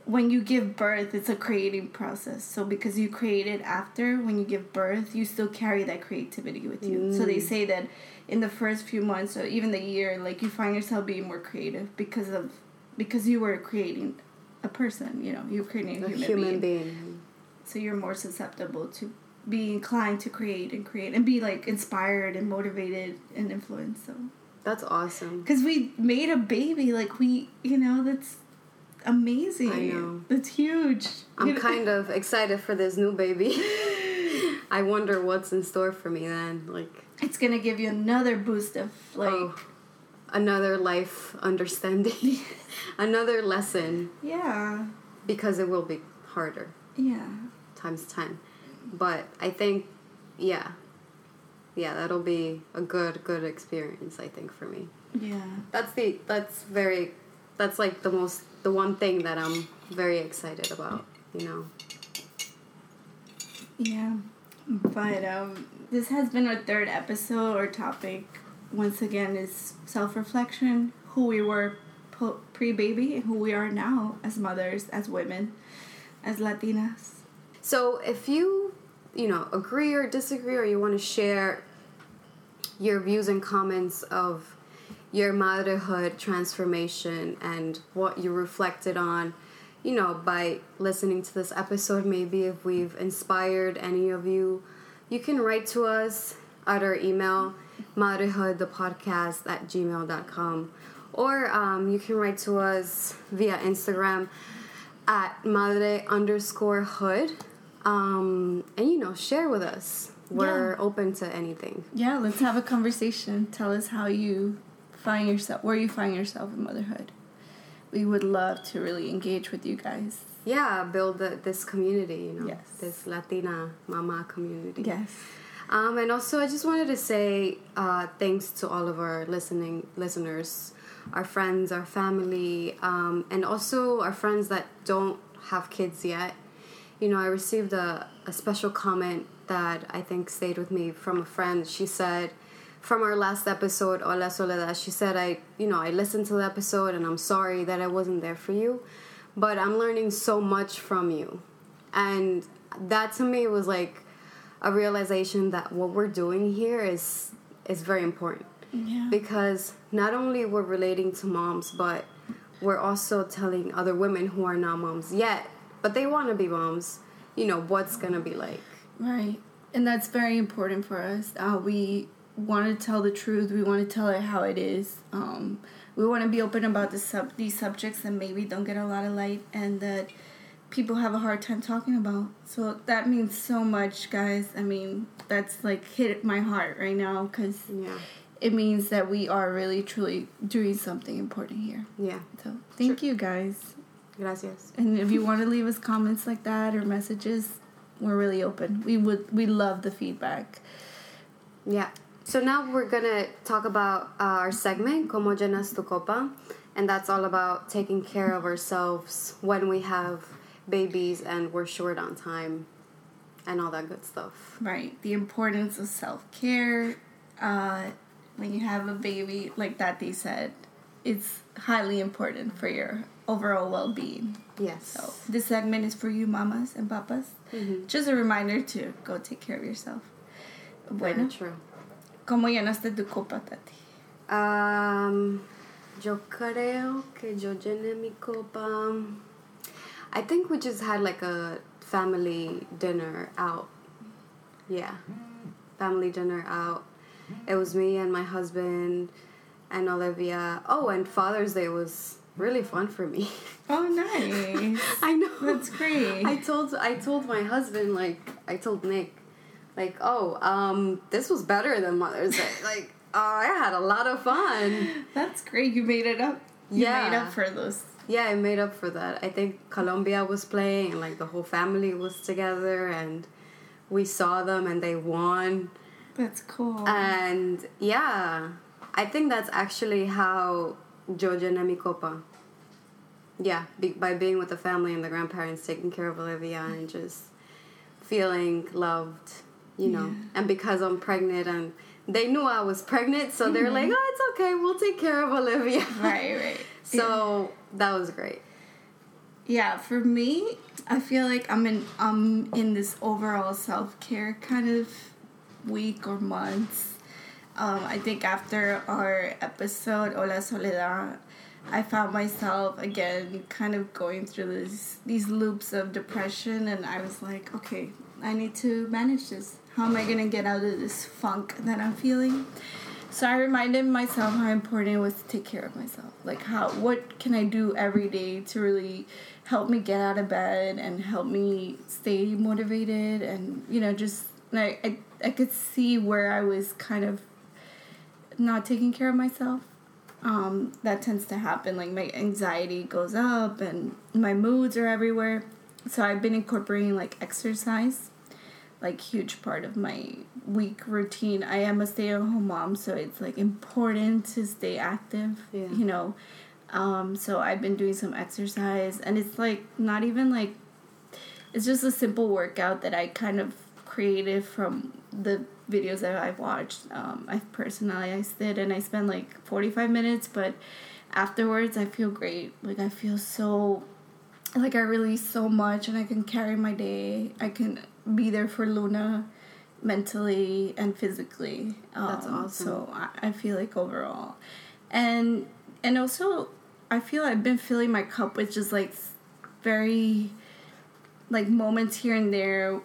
when you give birth, it's a creating process. So because you create it after, when you give birth, you still carry that creativity with you. So they say that in the first few months or even the year, like you find yourself being more creative because of because you were creating a person. You know, you're creating a A human, human being. being. So you're more susceptible to be inclined to create and create and be like inspired and motivated and influenced. So That's awesome. because we made a baby, like we, you know, that's amazing. I know. That's huge. I'm kind of excited for this new baby. I wonder what's in store for me then. Like, It's gonna give you another boost of like, oh, another life understanding, another lesson, yeah, because it will be harder yeah, times 10. But I think, yeah, yeah, that'll be a good, good experience, I think, for me. yeah. That's the, that's very, that's like the most, the one thing that I'm very excited about, you know? Yeah, but um, this has been our third episode. or topic, once again, is self reflection. Who we were pre baby and who we are now as mothers, as women, as Latinas. So if you, you know, agree or disagree, or you want to share your views and comments of your motherhood transformation and what you reflected on, you know, by listening to this episode, maybe if we've inspired any of you, you can write to us at our email, motherhoodthepodcast at gmail.com. Or um, you can write to us via Instagram at madre underscore hood. Um, and you know, share with us. We're open to anything. Yeah, let's have a conversation. Tell us how you find yourself, where you find yourself in motherhood. We would love to really engage with you guys. Yeah, build the, this community, you know, Yes. this Latina mama community. Yes. Um, and also, I just wanted to say uh, thanks to all of our listening listeners, our friends, our family, um, and also our friends that don't have kids yet. You know, I received a, a special comment that I think stayed with me from a friend. She said, from our last episode, Hola Soledad, she said, I, you know, I listened to the episode and I'm sorry that I wasn't there for you, but I'm learning so much from you. And that to me was like a realization that what we're doing here is is very important Yeah. because not only we're relating to moms, but we're also telling other women who are not moms yet, but they want to be moms, you know, what's going to be like. Right. And that's very important for us. Uh, we want to tell the truth. We want to tell it how it is. Um, we want to be open about the sub- these subjects that maybe don't get a lot of light and that people have a hard time talking about. So that means so much, guys. I mean, that's like hit my heart right now because Yeah. it means that we are really, truly doing something important here. Yeah. So thank you, guys. Gracias. And if you want to leave us comments like that or messages, we're really open. We would we love the feedback. Yeah. So now we're gonna talk about uh, our segment, Como llenas tu copa, and that's all about taking care of ourselves when we have babies and we're short on time, and all that good stuff. Right. The importance of self care. Uh, when you have a baby, like that they said, it's highly important for your overall well-being. Yes. So this segment is for you, mamas and papas. Mhm. Just a reminder to go take care of yourself. Very Bueno, true. ¿cómo llenaste tu copa, Tati? Um, yo creo que yo llené mi copa. I think we just had like a family dinner out. Yeah, family dinner out. It was me and my husband and Olivia. Oh, and Father's Day was really fun for me. Oh, nice. I know. That's great. I told I told my husband like I told Nick like oh um this was better than Mother's Day like oh I had a lot of fun That's great. You made it up. You Yeah. made up for those. yeah I made up for that I think Colombia was playing and like the whole family was together and we saw them and they won That's cool. and yeah I think that's actually how mi copa yeah be, by being with the family and the grandparents taking care of Olivia and just feeling loved you know Yeah. and because I'm pregnant and they knew I was pregnant so they're like mm-hmm. oh it's okay we'll take care of Olivia right, right. so that was great Yeah, for me, I feel like I'm in I'm in this overall self care kind of week or months. Um, I think after our episode Hola Soledad, I found myself again kind of going through this these loops of depression, and I was like, okay, I need to manage this. How am I gonna get out of this funk that I'm feeling? So I reminded myself how important it was to take care of myself. Like how what can I do every day to really help me get out of bed and help me stay motivated and you know just like I, I could see where I was kind of not taking care of myself. Um, that tends to happen. Like my anxiety goes up and my moods are everywhere. So I've been incorporating like exercise like huge part of my week routine. I am a stay at home mom, so it's like important to stay active. Yeah. You know, um, so I've been doing some exercise, and it's like not even like it's just a simple workout that I kind of created from the videos that I've watched. Um, I personalized it, and I spent like forty five minutes, but afterwards I feel great. Like I feel so like I release so much and I can carry my day. I can be there for Luna mentally and physically. Um, That's awesome. So I, I feel like overall, and and also I feel I've been filling my cup with just like very like moments here and there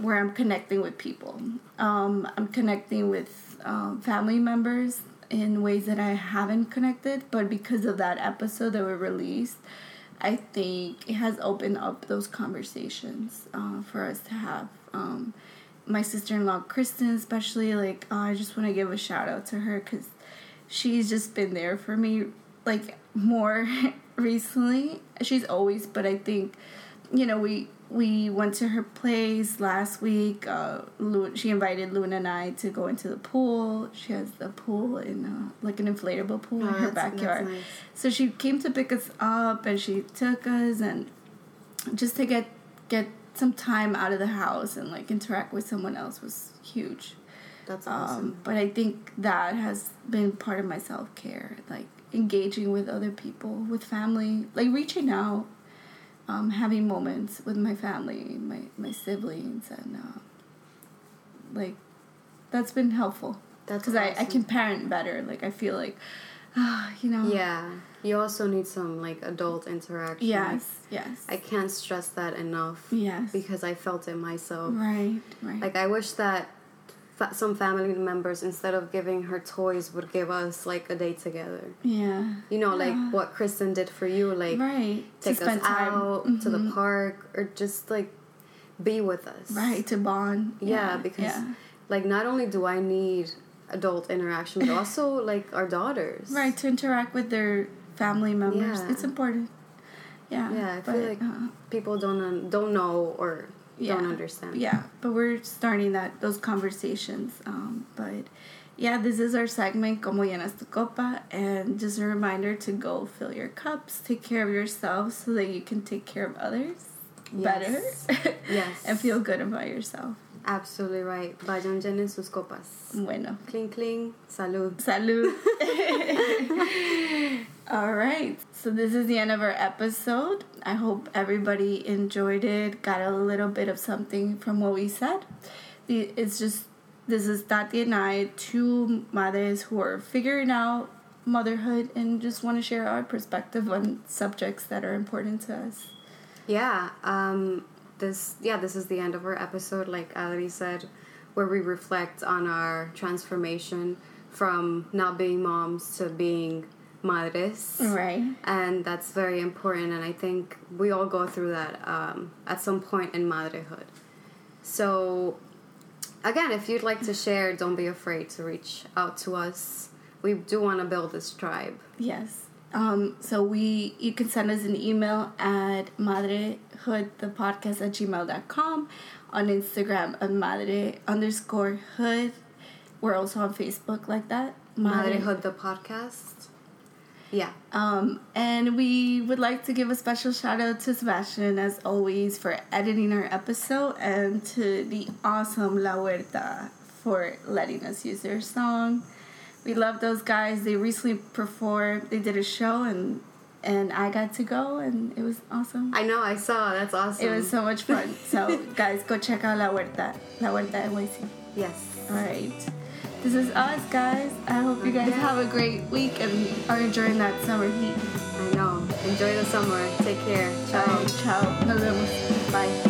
where I'm connecting with people. Um, I'm connecting with um, family members in ways that I haven't connected, but because of that episode that we released, I think it has opened up those conversations uh, for us to have. Um, my sister in law, Kristen, especially, like, uh, I just want to give a shout out to her because she's just been there for me, like, more recently. She's always, but I think, you know, we we went to her place last week. Uh, Lu- she invited Luna and I to go into the pool. She has the pool in uh, like an inflatable pool in Oh, her that's- that's backyard. nice. So she came to pick us up and she took us and just to get get some time out of the house and like interact with someone else was huge. that's Um, awesome but I think that has been part of my self care, like engaging with other people, with family, like reaching out, um, having moments with my family, my my siblings, and uh, like that's been helpful. That's because I, I can parent better. Like I feel like, ah, you know, yeah. You also need some like adult interaction. Yes, yes, I can't stress that enough yes, because I felt it myself. right, right, Like I wish that some family members, instead of giving her toys, would give us like a day together. yeah, You know, like Yeah. what Kristen did for you, like right. Take us out to the Mhm. park or just like be with us. right to bond. Yeah, because yeah. like not only do I need adult interaction, but also like our daughters. right to interact with their family members. Yeah. It's important. Yeah, Yeah, I but, feel like uh, people don't un- don't know or Yeah. don't understand. yeah, but we're starting that those conversations. Um, but yeah, this is our segment "Como llenas tu copa," and just a reminder to go fill your cups, take care of yourself, so that you can take care of others better, Yes. Yes. and feel good about yourself. Absolutely right. Vayan llenen sus copas. Bueno, Cling cling. Salud. salud. All right. So this is the end of our episode. I hope everybody enjoyed it, got a little bit of something from what we said. It's just this is Tati and I, two mothers who are figuring out motherhood and just want to share our perspective on subjects that are important to us. Yeah. Um, this yeah, this is the end of our episode, like Adri said, where we reflect on our transformation from not being moms to being madres. Right. And that's very important, and I think we all go through that um, at some point in motherhood. So, again, if you'd like to share, don't be afraid to reach out to us. We do want to build this tribe. Yes. Um, so we you can send us an email at madrehoodthepodcast at gmail.com on Instagram at madre underscore hood. We're also on Facebook like that. Madrehood the podcast. Yeah. Um, and we would like to give a special shout out to Sebastian, as always, for editing our episode, and to the awesome La Huerta for letting us use their song. We love those guys. They recently performed. They did a show, and and I got to go, and it was awesome. I know, I saw. That's awesome. It was so much fun. So, guys, go check out La Huerta. La Huerta NYC. Yes. All right. This is us, guys. I hope you guys have a great week and are enjoying that summer heat. I know. Enjoy the summer. Take care. Ciao. Ciao. Nos vemos. Bye.